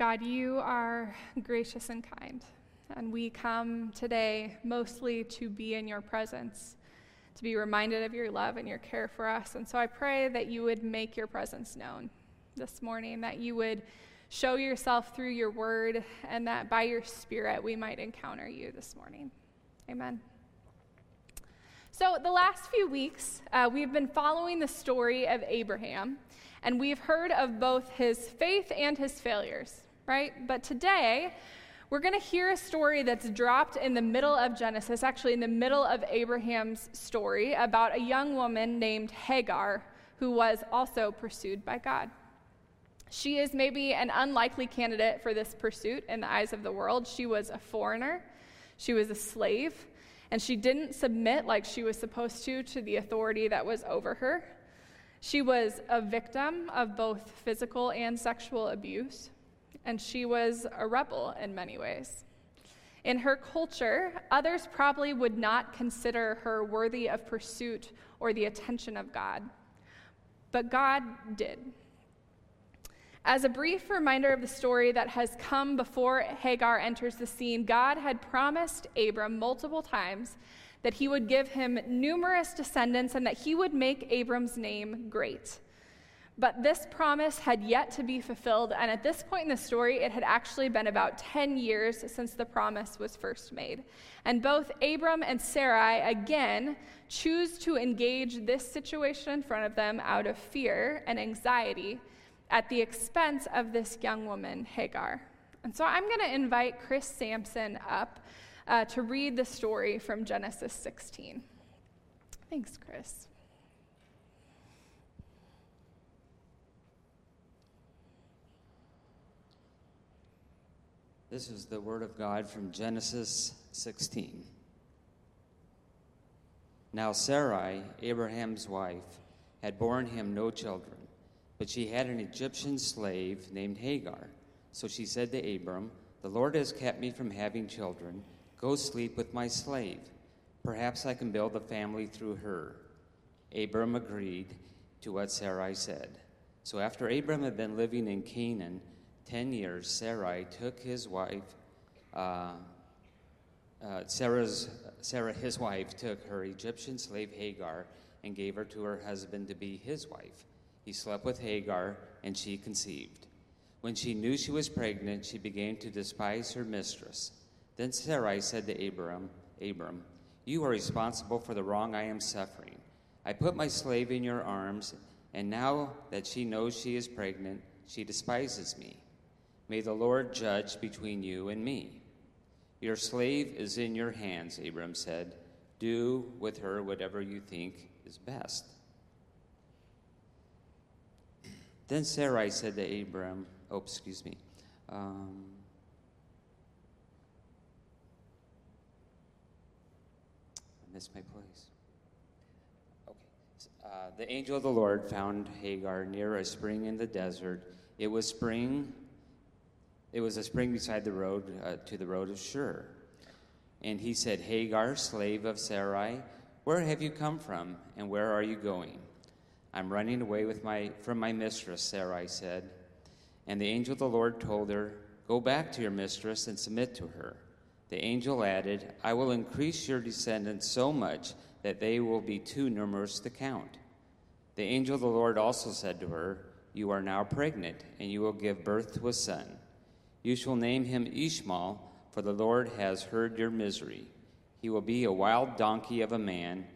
God, you are gracious and kind, and we come today mostly to be in your presence, to be reminded of your love and your care for us. And so I pray that you would make your presence known this morning, that you would show yourself through your word, and that by your spirit we might encounter you this morning. Amen. So, the last few weeks, uh, we've been following the story of Abraham, and we've heard of both his faith and his failures right? But today, we're going to hear a story that's dropped in the middle of Genesis, actually, in the middle of Abraham's story, about a young woman named Hagar who was also pursued by God. She is maybe an unlikely candidate for this pursuit in the eyes of the world. She was a foreigner, she was a slave, and she didn't submit like she was supposed to to the authority that was over her. She was a victim of both physical and sexual abuse and she was a rebel in many ways. In her culture, others probably would not consider her worthy of pursuit or the attention of God. But God did. As a brief reminder of the story that has come before Hagar enters the scene, God had promised Abram multiple times that he would give him numerous descendants and that he would make Abram's name great. But this promise had yet to be fulfilled, and at this point in the story, it had actually been about 10 years since the promise was first made. And both Abram and Sarai, again, choose to engage this situation in front of them out of fear and anxiety at the expense of this young woman, Hagar. And so I'm going to invite Chris Sampson up uh, to read the story from Genesis 16. Thanks, Chris. This is the word of God from Genesis 16. Now Sarai, Abraham's wife, had borne him no children, but she had an Egyptian slave named Hagar. So she said to Abram, The Lord has kept me from having children. Go sleep with my slave. Perhaps I can build a family through her. Abram agreed to what Sarai said. So after Abram had been living in Canaan, ten years, Sarai took his wife, uh, uh, Sarah's, Sarah, his wife, took her Egyptian slave Hagar and gave her to her husband to be his wife. He slept with Hagar, and she conceived. When she knew she was pregnant, she began to despise her mistress. Then Sarai said to Abram, Abram, You are responsible for the wrong I am suffering. I put my slave in your arms, and now that she knows she is pregnant, she despises me. May the Lord judge between you and me. Your slave is in your hands, Abram said. Do with her whatever you think is best. Then Sarai said to Abram, Oh, excuse me. Um, I missed my place. Okay. Uh, the angel of the Lord found Hagar near a spring in the desert. It was spring it was a spring beside the road uh, to the road of Shur. And he said, Hagar, slave of Sarai, where have you come from, and where are you going? I'm running away with my, from my mistress, Sarai said. And the angel of the Lord told her, Go back to your mistress and submit to her. The angel added, I will increase your descendants so much that they will be too numerous to count. The angel of the Lord also said to her, You are now pregnant, and you will give birth to a son. You shall name him Ishmael, for the Lord has heard your misery. He will be a wild donkey of a man,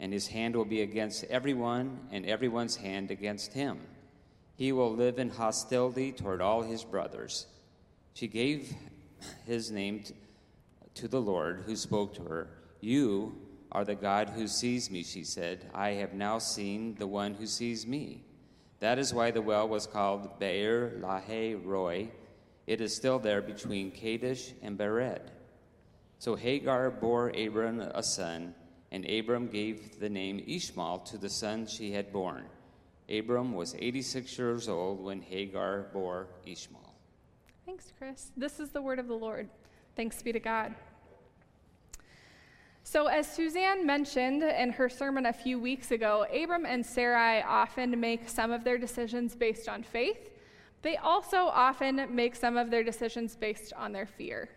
and his hand will be against everyone, and everyone's hand against him. He will live in hostility toward all his brothers. She gave his name to the Lord, who spoke to her. You are the God who sees me, she said. I have now seen the one who sees me. That is why the well was called Beer Lahai Roi it is still there between Kadesh and Bered. So Hagar bore Abram a son, and Abram gave the name Ishmael to the son she had borne. Abram was 86 years old when Hagar bore Ishmael. Thanks, Chris. This is the word of the Lord. Thanks be to God. So, as Suzanne mentioned in her sermon a few weeks ago, Abram and Sarai often make some of their decisions based on faith They also often make some of their decisions based on their fear.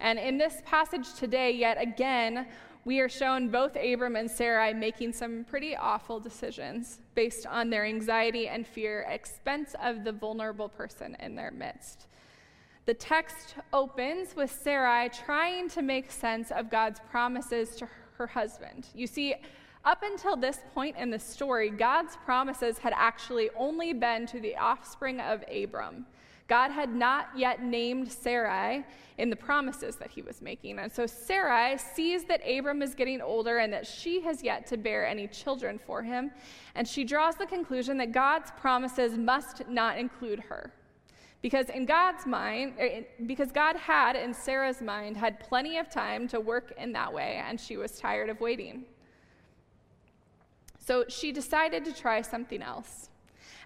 And in this passage today, yet again, we are shown both Abram and Sarai making some pretty awful decisions based on their anxiety and fear expense of the vulnerable person in their midst. The text opens with Sarai trying to make sense of God's promises to her husband. You see, up until this point in the story, God's promises had actually only been to the offspring of Abram. God had not yet named Sarai in the promises that he was making. And so Sarai sees that Abram is getting older and that she has yet to bear any children for him. And she draws the conclusion that God's promises must not include her. Because in God's mind, er, because God had in Sarah's mind had plenty of time to work in that way, and she was tired of waiting. So she decided to try something else.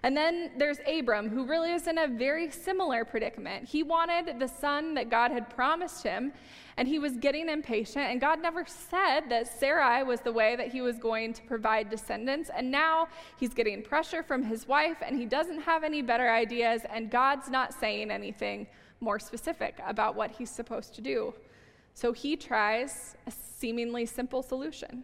And then there's Abram, who really is in a very similar predicament. He wanted the son that God had promised him, and he was getting impatient, and God never said that Sarai was the way that he was going to provide descendants. And now he's getting pressure from his wife, and he doesn't have any better ideas, and God's not saying anything more specific about what he's supposed to do. So he tries a seemingly simple solution.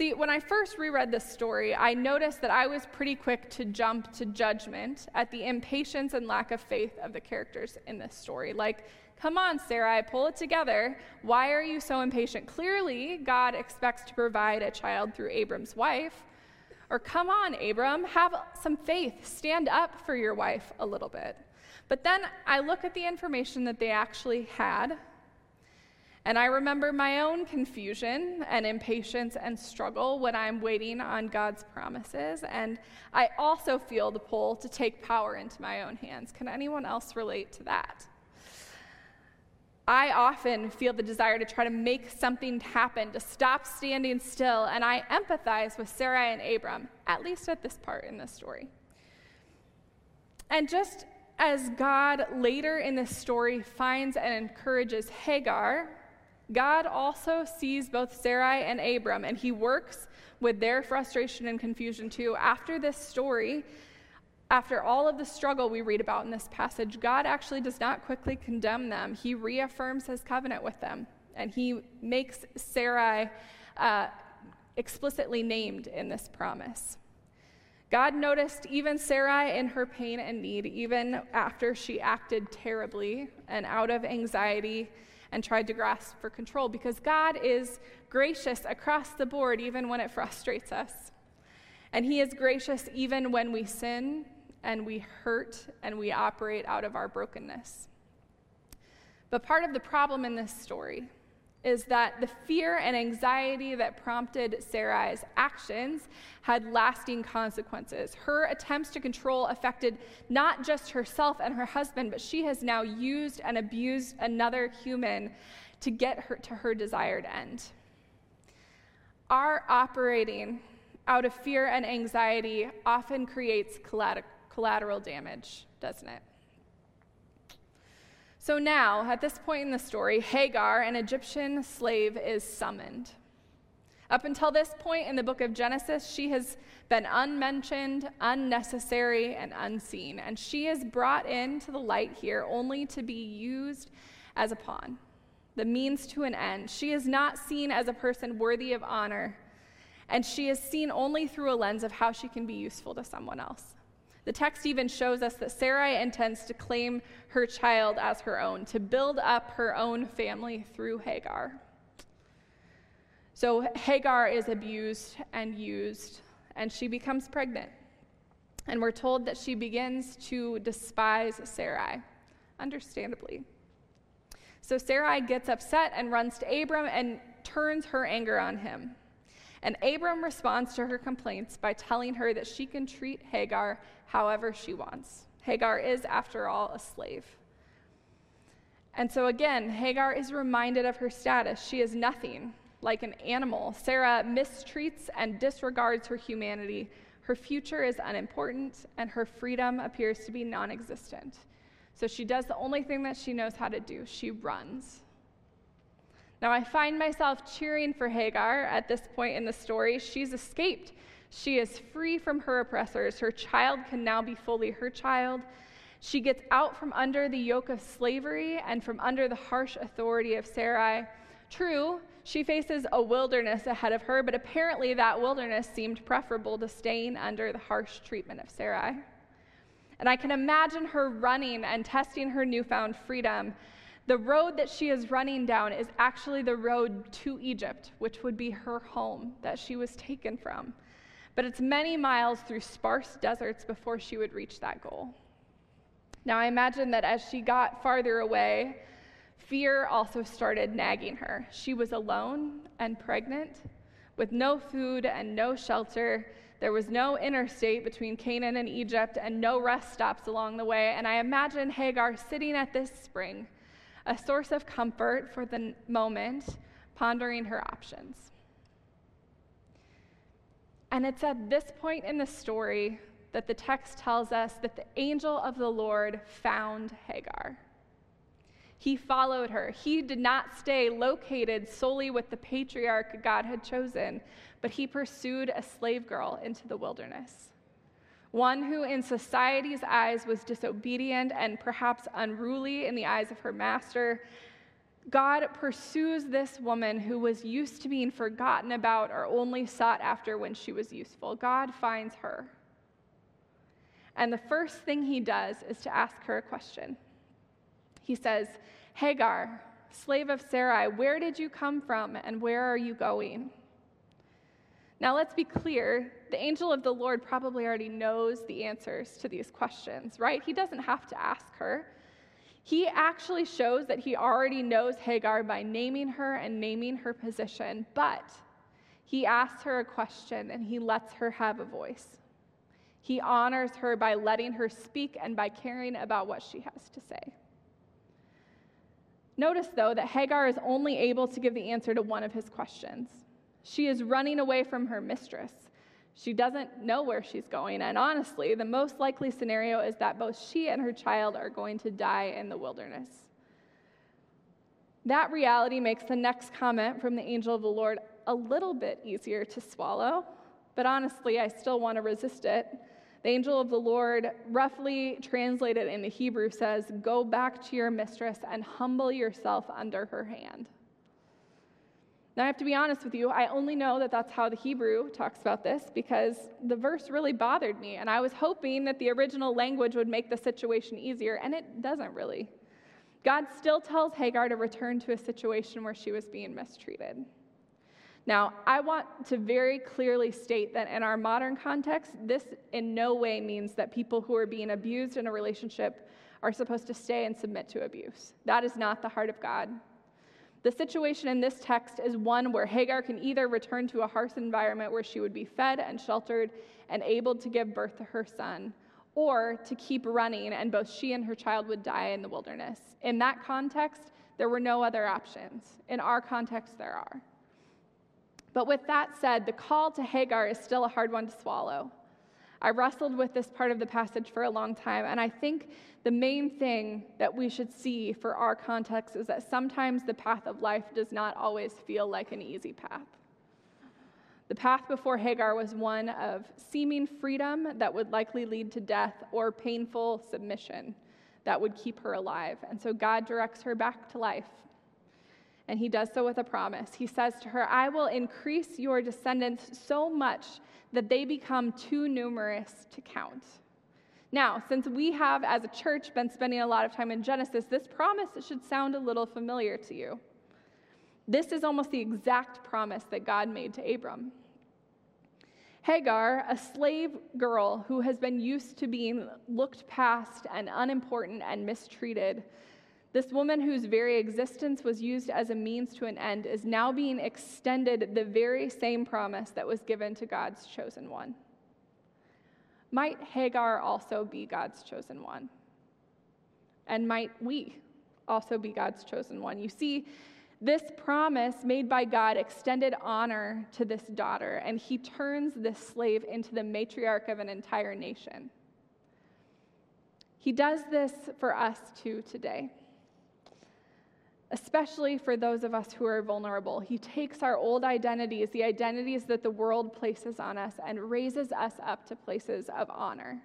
See, when I first reread this story, I noticed that I was pretty quick to jump to judgment at the impatience and lack of faith of the characters in this story. Like, come on, Sarai, pull it together. Why are you so impatient? Clearly, God expects to provide a child through Abram's wife. Or come on, Abram, have some faith. Stand up for your wife a little bit. But then I look at the information that they actually had and I remember my own confusion and impatience and struggle when I'm waiting on God's promises. And I also feel the pull to take power into my own hands. Can anyone else relate to that? I often feel the desire to try to make something happen, to stop standing still, and I empathize with Sarai and Abram, at least at this part in the story. And just as God later in this story finds and encourages Hagar, God also sees both Sarai and Abram, and he works with their frustration and confusion too. After this story, after all of the struggle we read about in this passage, God actually does not quickly condemn them. He reaffirms his covenant with them, and he makes Sarai uh, explicitly named in this promise. God noticed even Sarai in her pain and need, even after she acted terribly and out of anxiety and tried to grasp for control because God is gracious across the board, even when it frustrates us. And He is gracious even when we sin and we hurt and we operate out of our brokenness. But part of the problem in this story is that the fear and anxiety that prompted Sarai's actions had lasting consequences. Her attempts to control affected not just herself and her husband, but she has now used and abused another human to get her to her desired end. Our operating out of fear and anxiety often creates collateral damage, doesn't it? So now, at this point in the story, Hagar, an Egyptian slave, is summoned. Up until this point in the book of Genesis, she has been unmentioned, unnecessary, and unseen. And she is brought into the light here only to be used as a pawn, the means to an end. She is not seen as a person worthy of honor, and she is seen only through a lens of how she can be useful to someone else. The text even shows us that Sarai intends to claim her child as her own, to build up her own family through Hagar. So Hagar is abused and used, and she becomes pregnant. And we're told that she begins to despise Sarai, understandably. So Sarai gets upset and runs to Abram and turns her anger on him. And Abram responds to her complaints by telling her that she can treat Hagar however she wants. Hagar is, after all, a slave. And so again, Hagar is reminded of her status. She is nothing like an animal. Sarah mistreats and disregards her humanity. Her future is unimportant, and her freedom appears to be non existent. So she does the only thing that she knows how to do she runs. Now, I find myself cheering for Hagar at this point in the story. She's escaped. She is free from her oppressors. Her child can now be fully her child. She gets out from under the yoke of slavery and from under the harsh authority of Sarai. True, she faces a wilderness ahead of her, but apparently that wilderness seemed preferable to staying under the harsh treatment of Sarai. And I can imagine her running and testing her newfound freedom. The road that she is running down is actually the road to Egypt, which would be her home that she was taken from. But it's many miles through sparse deserts before she would reach that goal. Now, I imagine that as she got farther away, fear also started nagging her. She was alone and pregnant, with no food and no shelter. There was no interstate between Canaan and Egypt, and no rest stops along the way. And I imagine Hagar sitting at this spring, a source of comfort for the moment, pondering her options. And it's at this point in the story that the text tells us that the angel of the Lord found Hagar. He followed her. He did not stay located solely with the patriarch God had chosen, but he pursued a slave girl into the wilderness. One who, in society's eyes, was disobedient and perhaps unruly in the eyes of her master. God pursues this woman who was used to being forgotten about or only sought after when she was useful. God finds her. And the first thing he does is to ask her a question. He says, Hagar, slave of Sarai, where did you come from and where are you going? Now, let's be clear the angel of the Lord probably already knows the answers to these questions, right? He doesn't have to ask her. He actually shows that he already knows Hagar by naming her and naming her position, but he asks her a question and he lets her have a voice. He honors her by letting her speak and by caring about what she has to say. Notice, though, that Hagar is only able to give the answer to one of his questions. She is running away from her mistress. She doesn't know where she's going, and honestly, the most likely scenario is that both she and her child are going to die in the wilderness. That reality makes the next comment from the angel of the Lord a little bit easier to swallow, but honestly, I still want to resist it. The angel of the Lord, roughly translated into Hebrew, says, Go back to your mistress and humble yourself under her hand. Now, I have to be honest with you, I only know that that's how the Hebrew talks about this because the verse really bothered me, and I was hoping that the original language would make the situation easier, and it doesn't really. God still tells Hagar to return to a situation where she was being mistreated. Now, I want to very clearly state that in our modern context, this in no way means that people who are being abused in a relationship are supposed to stay and submit to abuse. That is not the heart of God. The situation in this text is one where Hagar can either return to a harsh environment where she would be fed and sheltered and able to give birth to her son, or to keep running and both she and her child would die in the wilderness. In that context, there were no other options. In our context, there are. But with that said, the call to Hagar is still a hard one to swallow. I wrestled with this part of the passage for a long time, and I think the main thing that we should see for our context is that sometimes the path of life does not always feel like an easy path. The path before Hagar was one of seeming freedom that would likely lead to death or painful submission that would keep her alive. And so God directs her back to life and he does so with a promise. He says to her, I will increase your descendants so much that they become too numerous to count. Now, since we have as a church been spending a lot of time in Genesis, this promise should sound a little familiar to you. This is almost the exact promise that God made to Abram. Hagar, a slave girl who has been used to being looked past and unimportant and mistreated, this woman, whose very existence was used as a means to an end, is now being extended the very same promise that was given to God's chosen one. Might Hagar also be God's chosen one? And might we also be God's chosen one? You see, this promise made by God extended honor to this daughter, and he turns this slave into the matriarch of an entire nation. He does this for us too today especially for those of us who are vulnerable. He takes our old identities, the identities that the world places on us, and raises us up to places of honor.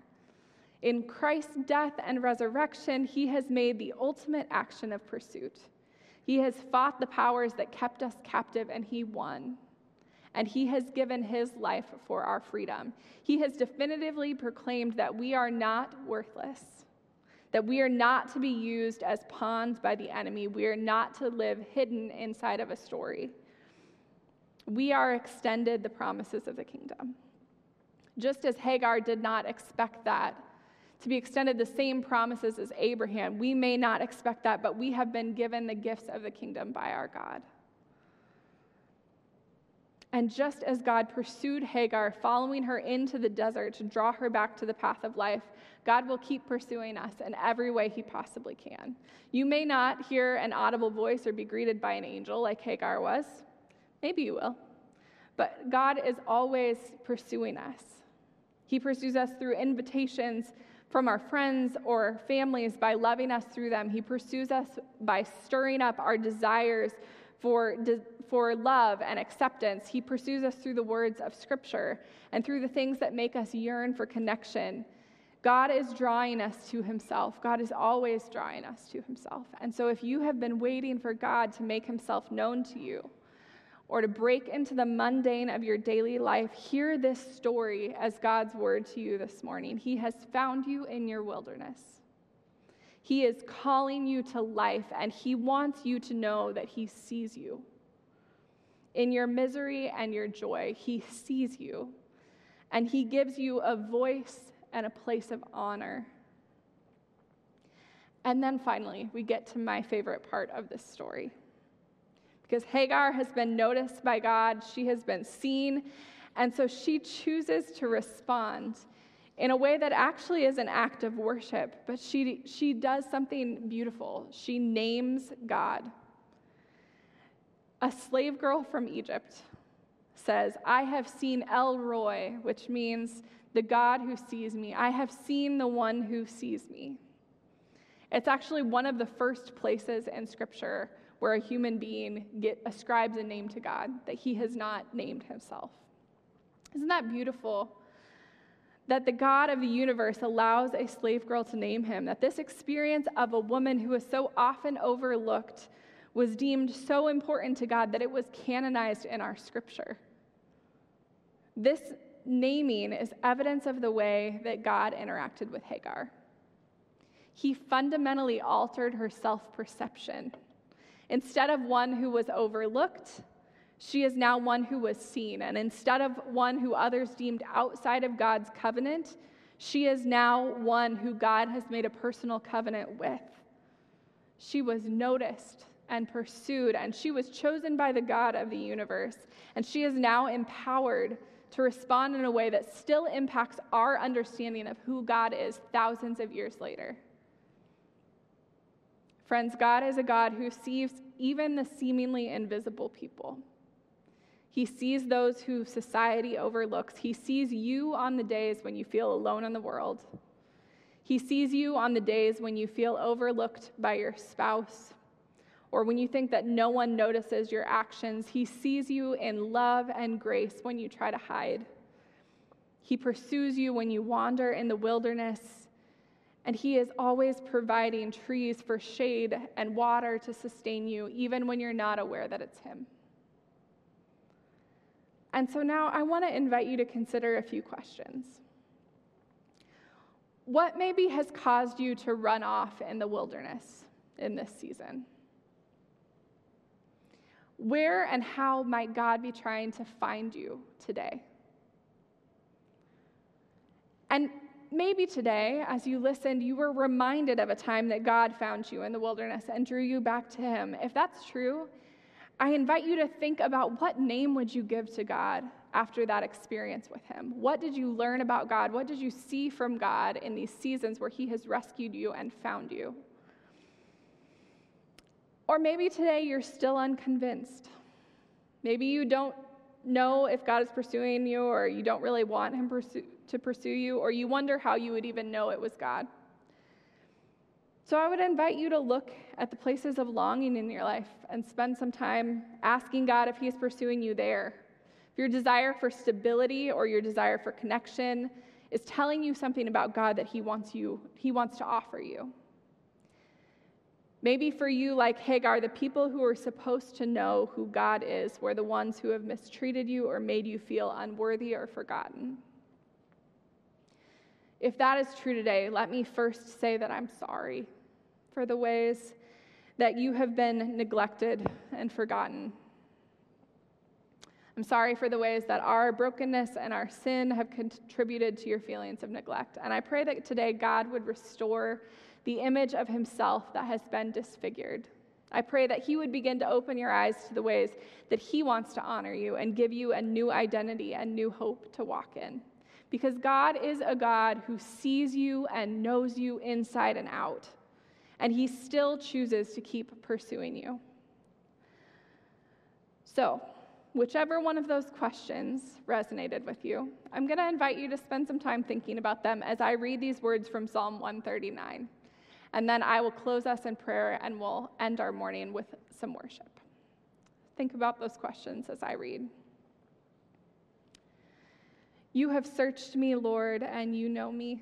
In Christ's death and resurrection, he has made the ultimate action of pursuit. He has fought the powers that kept us captive, and he won. And he has given his life for our freedom. He has definitively proclaimed that we are not worthless, that we are not to be used as pawns by the enemy. We are not to live hidden inside of a story. We are extended the promises of the kingdom. Just as Hagar did not expect that to be extended the same promises as Abraham. We may not expect that, but we have been given the gifts of the kingdom by our God. And just as God pursued Hagar, following her into the desert to draw her back to the path of life, God will keep pursuing us in every way He possibly can. You may not hear an audible voice or be greeted by an angel like Hagar was. Maybe you will. But God is always pursuing us. He pursues us through invitations from our friends or families by loving us through them. He pursues us by stirring up our desires for, for love and acceptance. He pursues us through the words of Scripture and through the things that make us yearn for connection. God is drawing us to Himself. God is always drawing us to Himself. And so, if you have been waiting for God to make Himself known to you, or to break into the mundane of your daily life, hear this story as God's word to you this morning. He has found you in your wilderness. He is calling you to life, and He wants you to know that He sees you. In your misery and your joy, He sees you, and He gives you a voice and a place of honor. And then finally, we get to my favorite part of this story because Hagar has been noticed by God, she has been seen, and so she chooses to respond in a way that actually is an act of worship, but she, she does something beautiful. She names God. A slave girl from Egypt says, I have seen El Roi, which means the God who sees me. I have seen the one who sees me. It's actually one of the first places in Scripture where a human being get, ascribes a name to God that he has not named himself. Isn't that beautiful? That the God of the universe allows a slave girl to name him, that this experience of a woman who was so often overlooked was deemed so important to God that it was canonized in our scripture. This naming is evidence of the way that God interacted with Hagar. He fundamentally altered her self perception Instead of one who was overlooked, she is now one who was seen. And instead of one who others deemed outside of God's covenant, she is now one who God has made a personal covenant with. She was noticed and pursued, and she was chosen by the God of the universe. And she is now empowered to respond in a way that still impacts our understanding of who God is thousands of years later. Friends, God is a God who sees even the seemingly invisible people. He sees those who society overlooks. He sees you on the days when you feel alone in the world. He sees you on the days when you feel overlooked by your spouse or when you think that no one notices your actions. He sees you in love and grace when you try to hide. He pursues you when you wander in the wilderness and He is always providing trees for shade and water to sustain you, even when you're not aware that it's Him. And so now I want to invite you to consider a few questions. What maybe has caused you to run off in the wilderness in this season? Where and how might God be trying to find you today? And maybe today, as you listened, you were reminded of a time that God found you in the wilderness and drew you back to Him. If that's true, I invite you to think about what name would you give to God after that experience with Him? What did you learn about God? What did you see from God in these seasons where He has rescued you and found you? Or maybe today you're still unconvinced. Maybe you don't know if God is pursuing you or you don't really want Him pursue, to pursue you, or you wonder how you would even know it was God. So I would invite you to look at the places of longing in your life and spend some time asking God if He is pursuing you there. If your desire for stability or your desire for connection is telling you something about God that he wants you he wants to offer you. Maybe for you, like Hagar, the people who are supposed to know who God is were the ones who have mistreated you or made you feel unworthy or forgotten. If that is true today, let me first say that I'm sorry for the ways that you have been neglected and forgotten. I'm sorry for the ways that our brokenness and our sin have contributed to your feelings of neglect. And I pray that today God would restore the image of himself that has been disfigured. I pray that he would begin to open your eyes to the ways that he wants to honor you and give you a new identity and new hope to walk in. Because God is a God who sees you and knows you inside and out, and he still chooses to keep pursuing you. So, whichever one of those questions resonated with you, I'm going to invite you to spend some time thinking about them as I read these words from Psalm 139. And then I will close us in prayer and we'll end our morning with some worship. Think about those questions as I read. You have searched me, Lord, and you know me.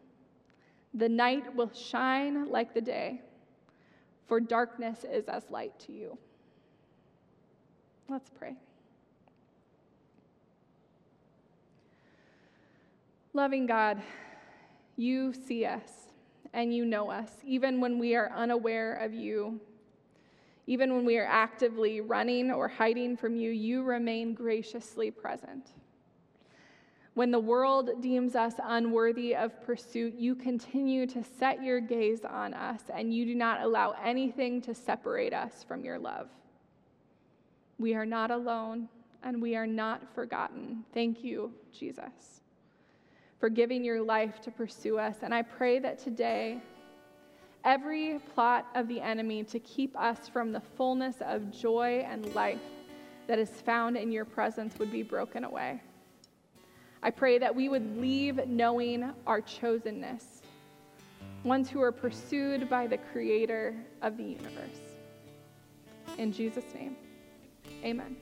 The night will shine like the day, for darkness is as light to you. Let's pray. Loving God, you see us and you know us, even when we are unaware of you. Even when we are actively running or hiding from you, you remain graciously present. When the world deems us unworthy of pursuit, you continue to set your gaze on us and you do not allow anything to separate us from your love. We are not alone and we are not forgotten. Thank you, Jesus for giving your life to pursue us. And I pray that today, every plot of the enemy to keep us from the fullness of joy and life that is found in your presence would be broken away. I pray that we would leave knowing our chosenness, ones who are pursued by the creator of the universe. In Jesus' name, amen.